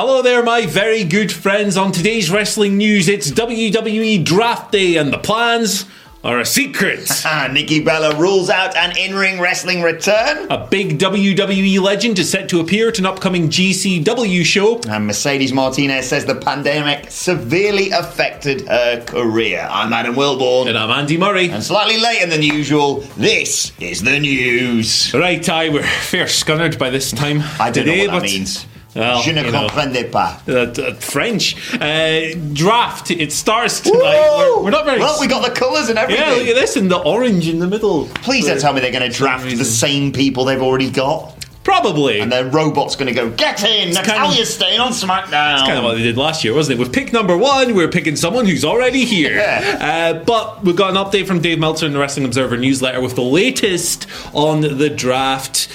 Hello there, my very good friends. On today's wrestling news, it's WWE Draft Day, and the plans are a secret. Nikki Bella rules out an in-ring wrestling return. a big WWE legend is set to appear at an upcoming GCW show. And Mercedes Martinez says the pandemic severely affected her career. I'm Adam Wilborn. And I'm Andy Murray. And slightly later than usual, this is the news. Right, I we're fair scunnered by this time. I don't today, know what that but- means. Well, Je ne you know. pas. Uh, uh, French uh, draft. It starts tonight. We're, we're not very. Well, we got the colours and everything. yeah, look at this and the orange in the middle. Please don't tell me they're going to draft reason. the same people they've already got. Probably. And their robot's going to go, get in, kind Natalia's staying on SmackDown. That's kind of what they did last year, wasn't it? With pick number one, we're picking someone who's already here. Yeah. Uh, but we've got an update from Dave Meltzer in the Wrestling Observer newsletter with the latest on the draft.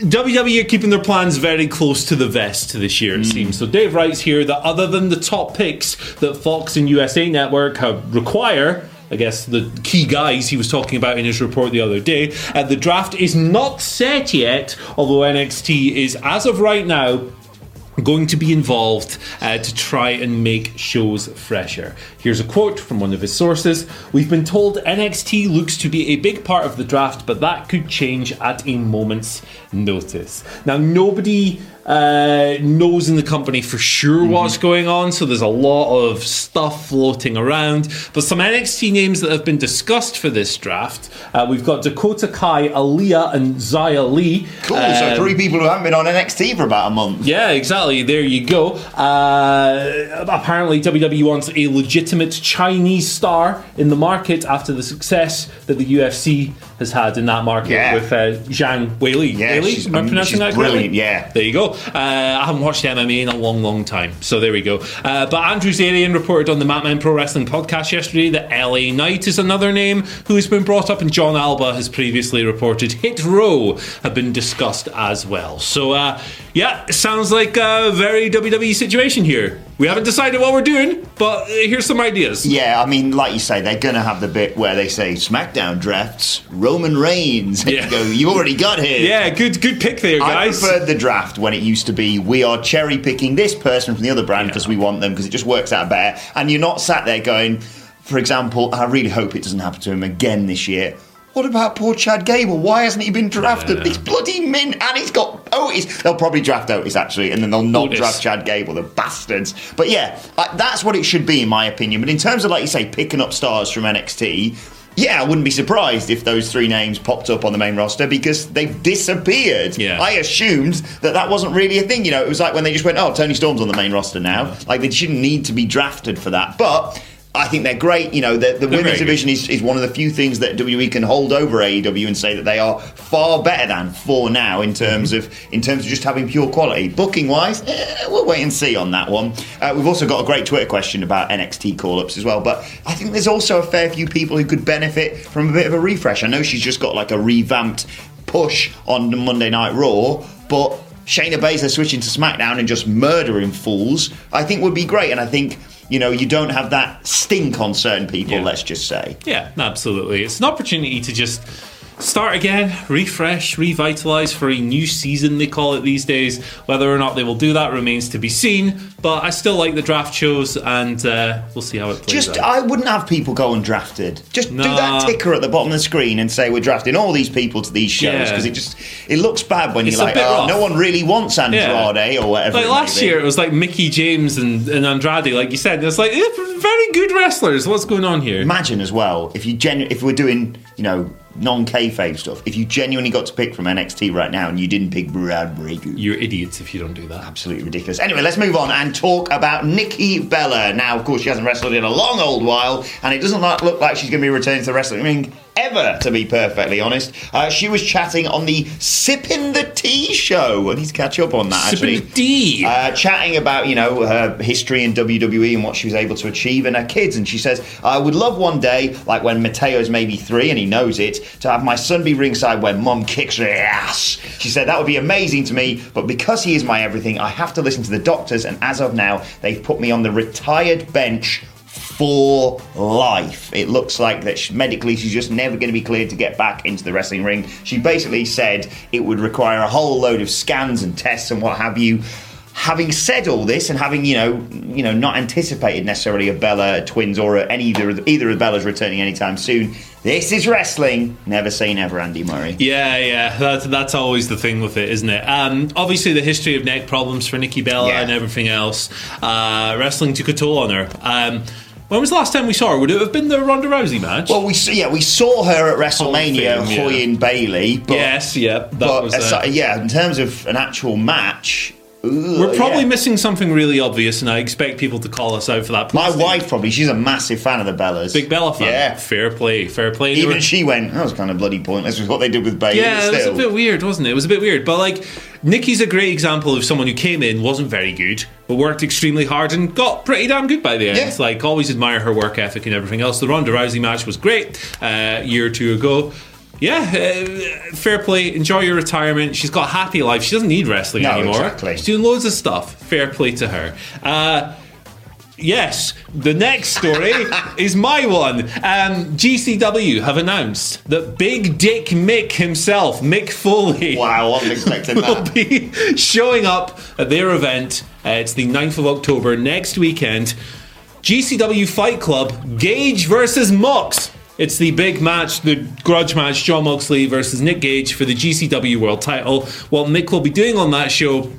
WWE are keeping their plans very close to the vest this year, it seems. So Dave writes here that other than the top picks that Fox and USA Network have require, I guess the key guys he was talking about in his report the other day, uh, the draft is not set yet, although NXT is, as of right now, going to be involved uh, to try and make shows fresher. Here's a quote from one of his sources We've been told NXT looks to be a big part of the draft, but that could change at a moment's notice. Now, nobody. Uh, knows in the company for sure what's going on, so there's a lot of stuff floating around. But some NXT names that have been discussed for this draft uh, we've got Dakota Kai, Aliyah, and Xia Li. Cool, so Um, three people who haven't been on NXT for about a month. yeah, exactly. There you go. Uh, apparently, WWE wants a legitimate Chinese star in the market after the success that the UFC has had in that market Yeah. with uh, Zhang Weili. Yeah, Weili? she's- Am I pronouncing that correctly? brilliant, yeah. There you go. Uh, I haven't watched MMA in a long, long time, so there we go. Uh, but Andrew Zarian reported on the Mat Men Pro Wrestling podcast yesterday that LA Knight is another name who has been brought up, and Jon Alba has previously reported Hit Row have been discussed as well. So, uh, yeah, sounds like a very WWE situation here. We haven't decided what we're doing, but uh, here's some ideas. Yeah, I mean, like you say, they're going to have the bit where they say SmackDown drafts Roman Reigns. And Yeah. you go, you already got here. Yeah, good, good pick there, guys. I preferred the draft when it used to be we are cherry picking this person from the other brand because we want them because it just works out better. And you're not sat there going, for example, I really hope it doesn't happen to him again this year. What about poor Chad Gable? Why hasn't he been drafted? Yeah. He's bloody mint, and he's got Otis. They'll probably draft Otis actually, and then they'll not Otis. draft Chad Gable, the bastards. But yeah, like, that's what it should be in my opinion. But in terms of like you say, picking up stars from NXT, yeah, I wouldn't be surprised if those three names popped up on the main roster because they've disappeared. Yeah. I assumed that that wasn't really a thing. You know, it was like when they just went, "Oh, Toni Storm's on the main roster now." Like they shouldn't need to be drafted for that, but. I think they're great. You know, the, the women's division is, is one of the few things that WWE can hold over AEW and say that they are far better than for now in terms of in terms of just having pure quality. Booking wise, eh, we'll wait and see on that one. Uh, we've also got a great Twitter question about NXT call ups as well, but I think there's also a fair few people who could benefit from a bit of a refresh. I know she's just got like a revamped push on the Monday Night Raw, but Shayna Baszler switching to SmackDown and just murdering fools, I think would be great. And I think you know you don't have that stink on certain people. Yeah. Let's just say. Yeah, absolutely. It's an opportunity to just start again, refresh, revitalize for a new season, they call it these days. Whether or not they will do that remains to be seen, but I still like the draft shows and uh, we'll see how it plays Just, out. I wouldn't have people go undrafted. Just do that ticker at the bottom of the screen and say we're drafting all these people to these shows Yeah. because it just it looks bad when It's you're like, oh, no one really wants Andrade or whatever. Like last year, it was like Mickie James and, and Andrade, like you said. It's like eh, very good wrestlers. What's going on here? Imagine as well if you genu- if we're doing you know non kayfabe stuff. If you genuinely got to pick from NXT right now and you didn't pick Bron Breakker. You're idiots if you don't do that. Absolutely ridiculous. Anyway, let's move on and talk about Nikki Bella. Now, of course, she hasn't wrestled in a long old while, and it doesn't look like she's going to be returning to the wrestling ring ever, to be perfectly honest. Uh, she was chatting on the Sipping the Tea show. I need to catch up on that, Sippin' actually. the tea. Uh, chatting about, you know, her history in WWE and what she was able to achieve and her kids. And she says, I would love one day, like when Mateo's maybe three and he knows it, to have my son be ringside when mum kicks her ass. She said, that would be amazing to me, but because he is my everything, I have to listen to the doctors. And as of now, they've put me on the retired bench for life. It looks like that she, medically she's just never going to be cleared to get back into the wrestling ring. She basically said it would require a whole load of scans and tests and what have you. Having said all this and having you know you know not anticipated necessarily a Bella twins or a, any either of the, either of the Bellas returning anytime soon, this is wrestling. Never say never, Andy Murray. Yeah, yeah, that's that's always the thing with it, isn't it? Um, obviously, the history of neck problems for Nikki Bella Yeah. and everything else. Uh, wrestling took a toll on her. Um, when was the last time we saw her? Would it have been the Ronda Rousey match? Well, we yeah we saw her at WrestleMania, Fame, yeah. Hoy Bayley, but yes, yeah, that but aside- Uh, yeah, in terms of an actual match, we're probably yeah. missing something really obvious, and I expect people to call us out for that. My wife probably, she's a massive fan of the Bellas. big Bella fan. Yeah. fair play, fair play. Even were- she went, that was kind of bloody pointless with what they did with Bayley. Yeah, it was a bit weird, wasn't it? It was a bit weird. But like, Nikki's a great example of someone who came in, wasn't very good, but worked extremely hard and got pretty damn good by the end. Yeah. Like, always admire her work ethic and everything else. The Ronda Rousey match was great uh, a year or two ago. Yeah, uh, fair play. Enjoy your retirement. She's got a happy life. She doesn't need wrestling No, anymore. exactly. She's doing loads of stuff. Fair play to her. Uh, Yes, the next story is my one. Um, GCW have announced that Big Dick Mick himself, Mick Foley, Wow, I wasn't expecting will that. be showing up at their event. Uh, it's the 9th of October next weekend. GCW Fight Club, Gage versus Mox. It's the big match, the grudge match, Jon Moxley versus Nick Gage for the GCW World title. What Mick will be doing on that show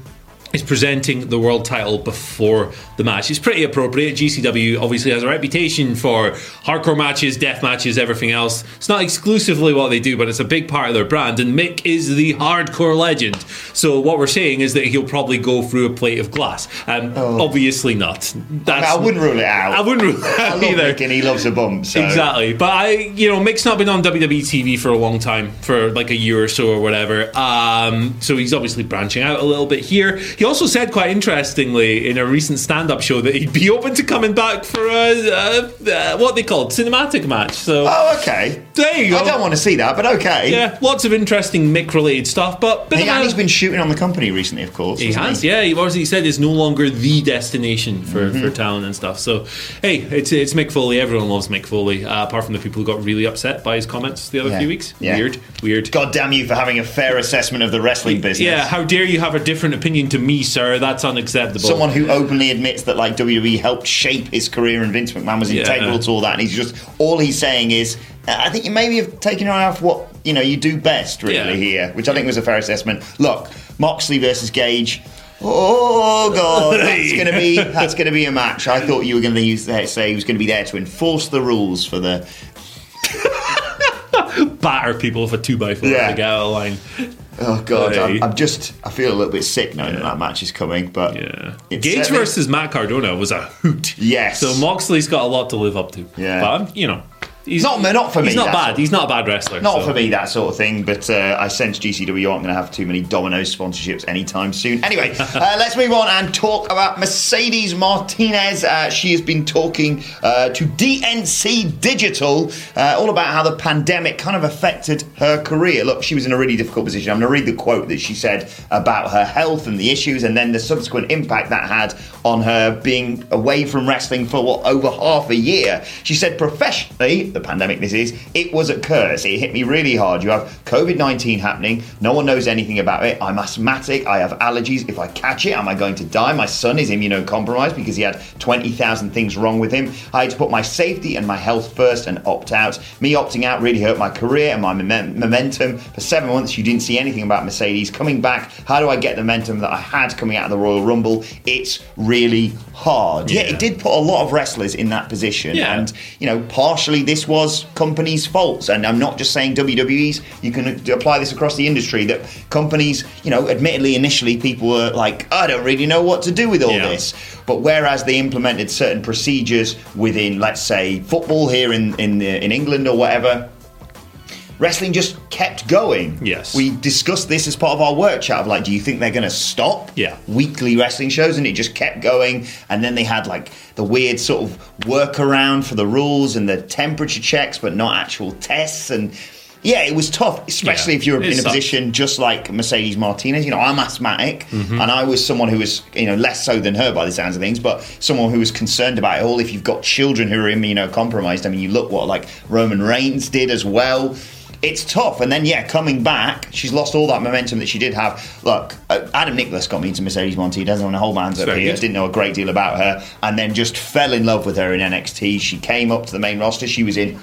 is presenting the world title before the match. It's pretty appropriate. GCW obviously has a reputation for hardcore matches, death matches, everything else. It's not exclusively what they do, but it's a big part of their brand. And Mick is the hardcore legend. So what we're saying is that he'll probably go through a plate of glass. Um, Obviously not. That's, I wouldn't rule it out. I wouldn't rule it I out either. Mick and he loves a bump. So. Exactly, but I, you know, Mick's not been on WWE TV for a long time, for like a year or so or whatever. Um, so he's obviously branching out a little bit here. He also said quite interestingly in a recent stand-up show that he'd be open to coming back for a, a, uh what they called cinematic match. So Oh, okay. there you go. I don't want to see that, but okay. yeah, lots of interesting Mick-related stuff, but Hey, and he's been shooting on the company recently, of course. He has, yeah. He obviously said it's no longer the destination for, Mm-hmm. for talent and stuff. So, hey, it's it's Mick Foley. Everyone loves Mick Foley, uh, apart from the people who got really upset by his comments the other Yeah. few weeks. Yeah. Weird, weird. God damn you for having a fair assessment of the wrestling business. Yeah, how dare you have a different opinion to me, sir? That's unacceptable. Someone who openly admits that like WWE helped shape his career and Vince McMahon was Yeah. integral to all that, and he's just all he's saying is, uh, I think you maybe have taken your eye off what you know you do best, really Yeah. here, which I think was a fair assessment. Look, Moxley versus Gage. Oh god, that's gonna be that's gonna be a match. I thought you were gonna use that say he was gonna be there to enforce the rules for the batter people for a two by four Yeah. to get out of line. Oh god, Hey. I'm, I'm just I feel a little bit sick knowing that that match is coming, but Yeah, it's Gage versus Matt Cardona was a hoot. Yes. So Moxley's got a lot to live up to. Yeah. but um, you know, he's Not- not for me, He's not bad. He's not a bad wrestler. Not so. for me, that sort of thing, but uh, I sense GCW aren't going to have too many Domino's sponsorships anytime soon. Anyway, uh, let's move on and talk about Mercedes Martinez. Uh, she has been talking uh, to DNC Digital uh, all about how the pandemic kind of affected her career. Look, she was in a really difficult position. I'm going to read the quote that she said about her health and the issues and then the subsequent impact that had on her being away from wrestling for what, over half a year. She said, professionally, the pandemic this is, it was a Curse. It hit me really hard. You have COVID 19 happening. No one knows anything about it. I'm asthmatic. I have allergies. If I catch it, am I going to die? My son is immunocompromised because he had 20,000 things wrong with him. I had to put my safety and my health first and opt out. Me opting out really hurt my career and my mom- momentum. For seven months, you didn't see anything about Mercedes. Coming back, how do I get the momentum that I had coming out of the Royal Rumble? It's really hard. Yeah, Yeah. it did put a lot of wrestlers in that position. Yeah. And, you know, partially this was companies' faults. And I'm not just saying WWE's, you can apply this across the industry that companies, you know, admittedly initially people were like, I don't really know what to do with all Yeah. this. But whereas they implemented certain procedures within, let's say, football here in, in, the, in England or whatever, wrestling just kept going. Yes. We discussed this as part of our work chat of like, do you think they're going to stop Yeah. weekly wrestling shows? And it just kept going. And then they had like the weird sort of workaround for the rules and the temperature checks, but not actual tests. And yeah, it was tough, especially Yeah, if you're in a position just like Mercedes Martinez. You know, I'm asthmatic, Mm-hmm. and I was someone who was, you know, less so than her by the sounds of things, but someone who was concerned about it all. If you've got children who are immunocompromised, I mean, you look what like Roman Reigns did as well. It's tough, and then yeah, coming back, she's lost all that momentum that she did have. Look, uh, Adam Nicholas got me into Mercedes Martinez. Doesn't want to hold my hands up here. Didn't know a great deal about her, and then just fell in love with her in NXT. She came up to the main roster. She was in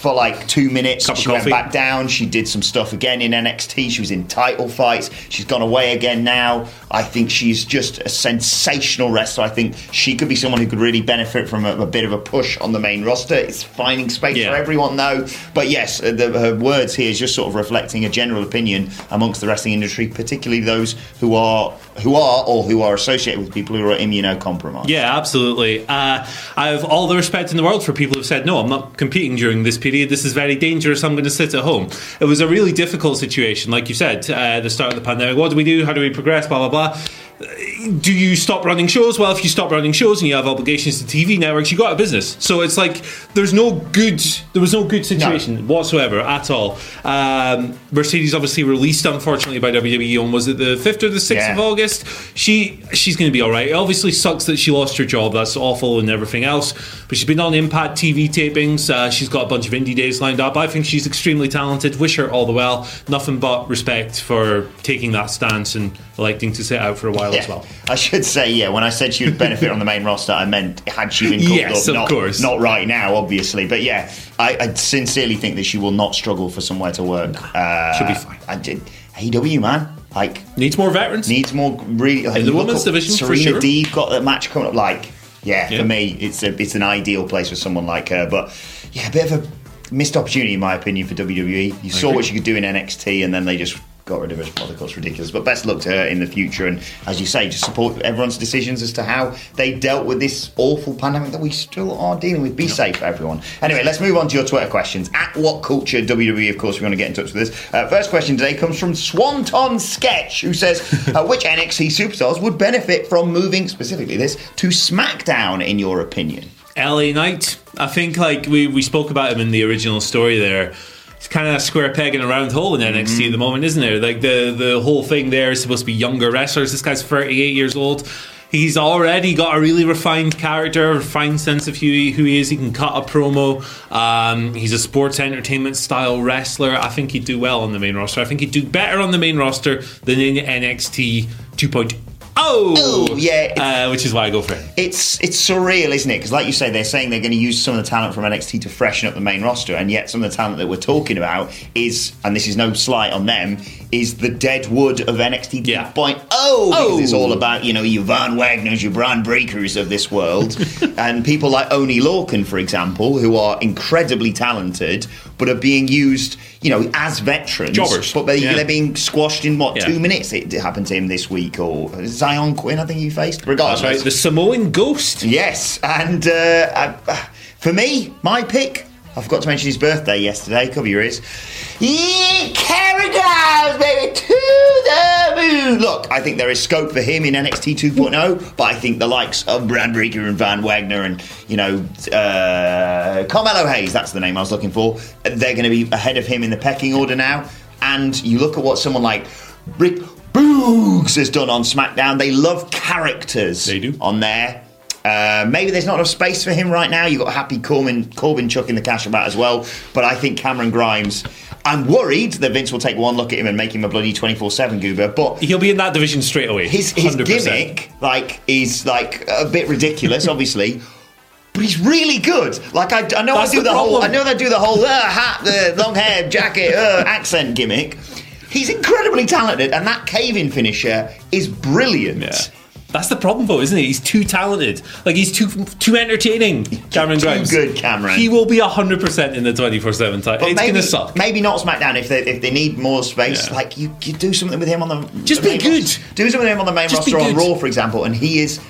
for like two minutes. Cup she went back down. She did some stuff again in NXT. She was in title fights. She's gone away again now. I think she's just a sensational wrestler. I think she could be someone who could really benefit from a, a bit of a push on the main roster. It's finding space Yeah. for everyone though. But yes, uh, the, her words here is just sort of reflecting a general opinion amongst the wrestling industry, particularly those who are who are or who are associated with people who are immunocompromised. Yeah, absolutely. Uh, I have all the respect in the world for people who've said, no, I'm not competing during this period. This is very dangerous. I'm going to sit at home. It was a really difficult situation, like you said, uh, the start of the pandemic. What do we do? How do we progress? Blah, blah, blah. Do you stop running shows? Well, if you stop running shows and you have obligations to TV networks, you got a business. So it's like there's no good, there was no good situation whatsoever at all. Um, Mercedes obviously released, unfortunately, by WWE on was it the fifth or the sixth Yeah. of August? She she's going to be all right. It obviously sucks that she lost her job. That's awful and everything else. But she's been on Impact TV tapings. Uh, she's got a bunch of indie days lined up. I think she's extremely talented. Wish her all the well. Nothing but respect for taking that stance and electing to sit out for a while as well. I should say, yeah, when I said she would benefit on the main roster, I meant had she been called Yes, up. of not, course. Not right now, obviously. But yeah, I, I sincerely think that she will not struggle for somewhere to work. Uh, she'll be fine. I did. AEW, man. Like, Needs more veterans. needs more really. Like, In the women's division, for Serena sure. Deeb got that match coming up. Like, yeah, Yeah. for me, it's a it's an ideal place for someone like her. But yeah, a bit of a missed opportunity, in my opinion, for WWE. You saw agree. what she could do in NXT, and then they just got rid of her. Well, of course, ridiculous. But best luck to her in the future, and as you say, just support everyone's decisions as to how they dealt with this awful pandemic that we still are dealing with. Be safe, everyone. Anyway, let's move on to your Twitter questions. At what culture WWE? Of course, we're going to get in touch with this. Uh, first question today comes from Swanton Sketch, who says, uh, "Which NXT superstars would benefit from moving specifically this to SmackDown? In your opinion?" LA Knight. I think like we, we spoke about him in the original story there. It's kind of a square peg in a round hole in NXT at the moment, isn't it? Like the the whole thing there is supposed to be younger wrestlers. This guy's 38 years old. He's already got a really refined character, refined sense of who he, who he is. He can cut a promo. Um, he's a sports entertainment style wrestler. I think he'd do well on the main roster. I think he'd do better on the main roster than in NXT 2.0. Oh, yeah. uh, which is why I go for him. it's it's surreal, isn't it? Because like you say, they're saying they're going to use some of the talent from NXT to freshen up the main roster, and yet some of the talent that we're talking about is, and this is no slight on them, is the dead wood of NXT Yeah. 2.0. Because it's Oh. all about you know your Von Wagners, your Bron Breakkers of this world, and people like Oney Lorcan, for example, who are incredibly talented, but are being used, you know, as veterans, Jobbers. but they, Yeah. they're being squashed in what Yeah. two minutes? It happened to him this week, or Xyon Quinn, I think he faced. Regardless, right. The Samoan Ghost. Yes, and uh, uh, for me, my pick. I forgot to mention his birthday yesterday. Cover your ears. Yeah, baby, to the moon. Look, I think there is scope for him in NXT 2.0, but I think the likes of Bron Breakker and Von Wagner and you know uh, Carmelo Hayes, that's the name I was looking for. They're going to be ahead of him in the pecking order now. And you look at what someone like Rick Boogs has done on SmackDown. They love characters They do. on there. Uh, maybe there's not enough space for him right now. You've got Happy Corbin, Corbin chucking the cash about as well. But I think Cameron Grimes, I'm worried that Vince will take one look at him and make him a bloody 24 7 goober. But He'll be in that division straight away. his, his 100%. gimmick, like, is like a bit ridiculous, obviously. But he's really good. Like I, I know That's I do the the, whole, I know they do the whole uh, hat, the long hair, jacket, uh, accent gimmick. He's incredibly talented, and that cave-in finisher is brilliant. Yeah. That's the problem, though, isn't it? He's too talented. Like he's too too entertaining. Cameron too Grimes, good, Cameron. He will be hundred percent in the twenty four seven title. It's maybe, gonna suck. maybe not SmackDown if they if they need more space. Yeah. Like you, you do something with him on the Just the be main good. roster. Do something with him on the main Just roster on. Raw, for example, and he is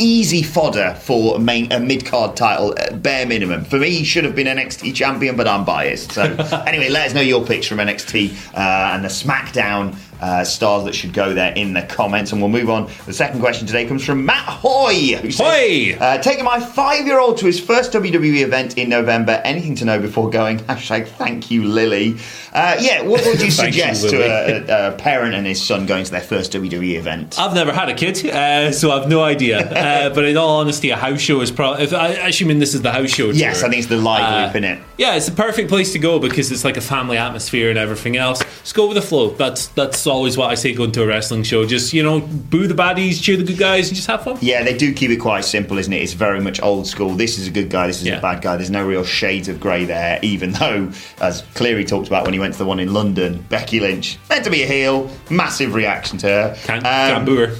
easy fodder for a main a mid card title, at bare minimum. For me, he should have been NXT champion, but I'm biased. So anyway, let us know your picks from NXT uh, and the SmackDown. Uh, stars that should go there in the comments, and we'll move on. The second question today comes from Matt Hoy, who says, Hoy! uh, taking my five-year-old to his first WWE event in November. Anything to know before going? Hashtag thank you, Lily. Uh, yeah, what would you Thank you, suggest to a, a, a parent and his son going to their first WWE event? I've never had a kid, uh, so I've no idea. Uh, but in all honesty, a house show is probably. If I assuming this is the house show. Yes, tour, I think it's the live uh, loop in it. Yeah, it's the perfect place to go because it's like a family atmosphere and everything else. Just go with the flow. That's that's always what I say going to a wrestling show. Just you know, boo the baddies, cheer the good guys, and just have fun. Yeah, they do keep it quite simple, isn't it? It's very much old school. This is a good guy, this is Yeah. a bad guy. There's no real shades of grey there, even though, as Cleary talked about when he went to the one in London, Becky Lynch, meant to be a heel, massive reaction to her. Can't, Um, her.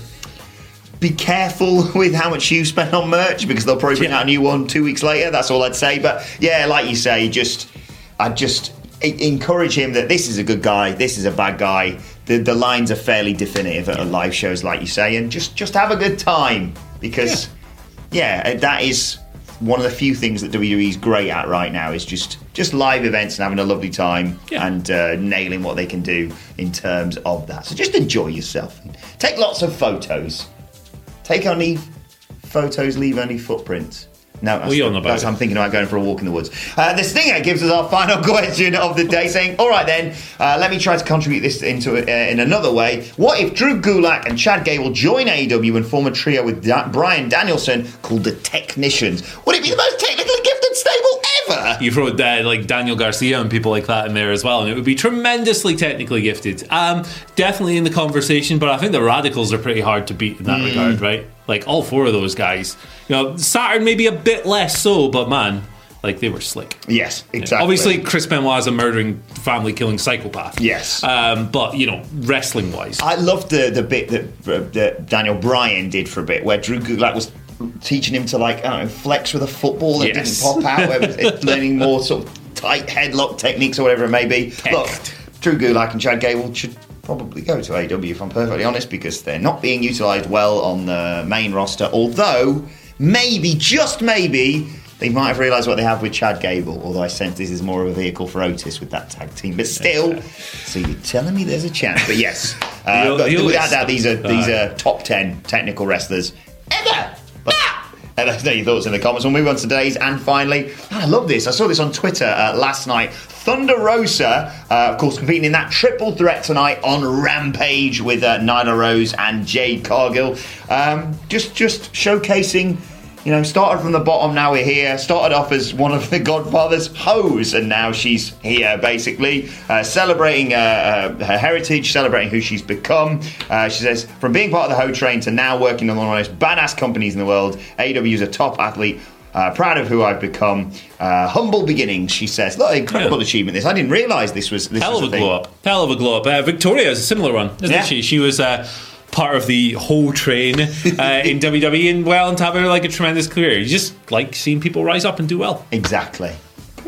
be careful with how much you spend on merch because they'll probably bring Yeah. out a new one two weeks later. That's all I'd say. But yeah, like you say, just I just encourage him that this is a good guy, this is a bad guy. The, the lines are fairly definitive at live shows, like you say, and just just have a good time because yeah, that is one of the few things that WWE's great at right now is just just live events and having a lovely time Yeah. and uh, nailing what they can do in terms of that. So just enjoy yourself. Take lots of photos. Take only photos, leave only footprints. No, that's, you all know about that's it. I'm thinking about going for a walk in the woods. Uh, the Stinger gives us our final question of the day, saying, "All right then, uh, let me try to contribute this into it uh, in another way. What if Drew Gulak and Chad Gable join AEW and form a trio with da- Bryan Danielson called the Technicians? Would it be the most technically gifted stable ever?" You throw uh, like Daniel Garcia and people like that in there as well, and it would be tremendously technically gifted. Um, definitely in the conversation, but I think the Radicalz are pretty hard to beat in that regard, right? Like all four of those guys. You know, Saturn maybe a bit less so, but man, like they were slick. Yes, exactly. Obviously, Chris Benoit is a murdering, family-killing psychopath. Yes. um, but you know, wrestling-wise, I loved the the bit that, uh, that Daniel Bryan did for a bit, where Drew Gulak was teaching him to like I don't know flex with a football that Yes. didn't pop out, where it was learning more sort of tight headlock techniques or whatever it may be. Look, Drew Gulak and Chad Gable should probably go to AW if I'm perfectly honest, because they're not being utilised well on the main roster. Although maybe, just maybe. They might have realised what they have with Chad Gable, although I sense this is more of a vehicle for Otis with that tag team. But still, so you're telling me there's a chance. But yes, uh, but he'll without doubt, these are these are top ten technical wrestlers let us know your thoughts in the comments. We'll move on to today's. And finally, I love this. I saw this on Twitter uh, last night. Thunder Rosa, uh, of course, competing in that triple threat tonight on Rampage with uh, Nyla Rose and Jade Cargill. Um, just, just showcasing. You know, started from the bottom, now we're here. Started off as one of the Godfather's hoes, and now she's here, basically, uh, celebrating uh, uh, her heritage, celebrating who she's become. Uh, she says, from being part of the hoe train to now working on one of the most badass companies in the world, AEW is a top athlete. Uh, proud of who I've become. Uh, humble beginnings, she says. Look, incredible Yeah. achievement. This I didn't realise this was this hell was of a thing. glow up. Hell of a glow up. Uh, Victoria is a similar one, isn't Yeah. she? She was uh, part of the whole train uh, in WWE and well, and to have like a tremendous career. You just like seeing people rise up and do well. Exactly.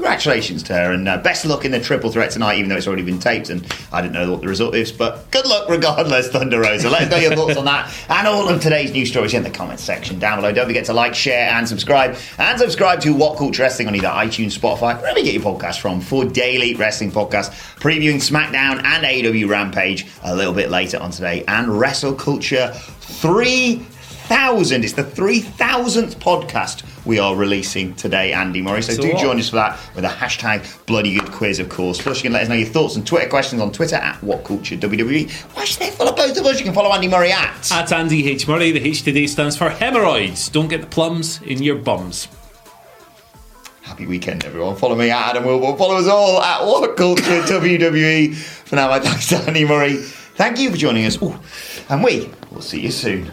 Congratulations to her, and uh, best luck in the triple threat tonight, even though it's already been taped, and I didn't know what the result is, but good luck regardless, Thunder Rosa. Let us know your thoughts on that, and all of today's news stories in the comments section down below. Don't forget to like, share, and subscribe, and subscribe to What Culture Wrestling on either iTunes, Spotify, wherever you get your podcast from, for daily wrestling podcasts, previewing SmackDown and AEW Rampage a little bit later on today, and Wrestle Culture 3000. 3000. It's the 3000th podcast we are releasing today, Andy Murray. So It's do join us for that with a hashtag bloody good quiz, of course. Plus, you can let us know your thoughts and Twitter questions on Twitter at What Culture WWE. Why should they follow both of us? You can follow Andy Murray at. At Andy H. Murray, the H today stands for hemorrhoids. Don't get the plums in your bums. Happy weekend, everyone. Follow me at Adam Wilborn. Follow us all at What Culture WWE. For now, my thanks to Andy Murray. Thank you for joining us. Ooh, and we will see you soon.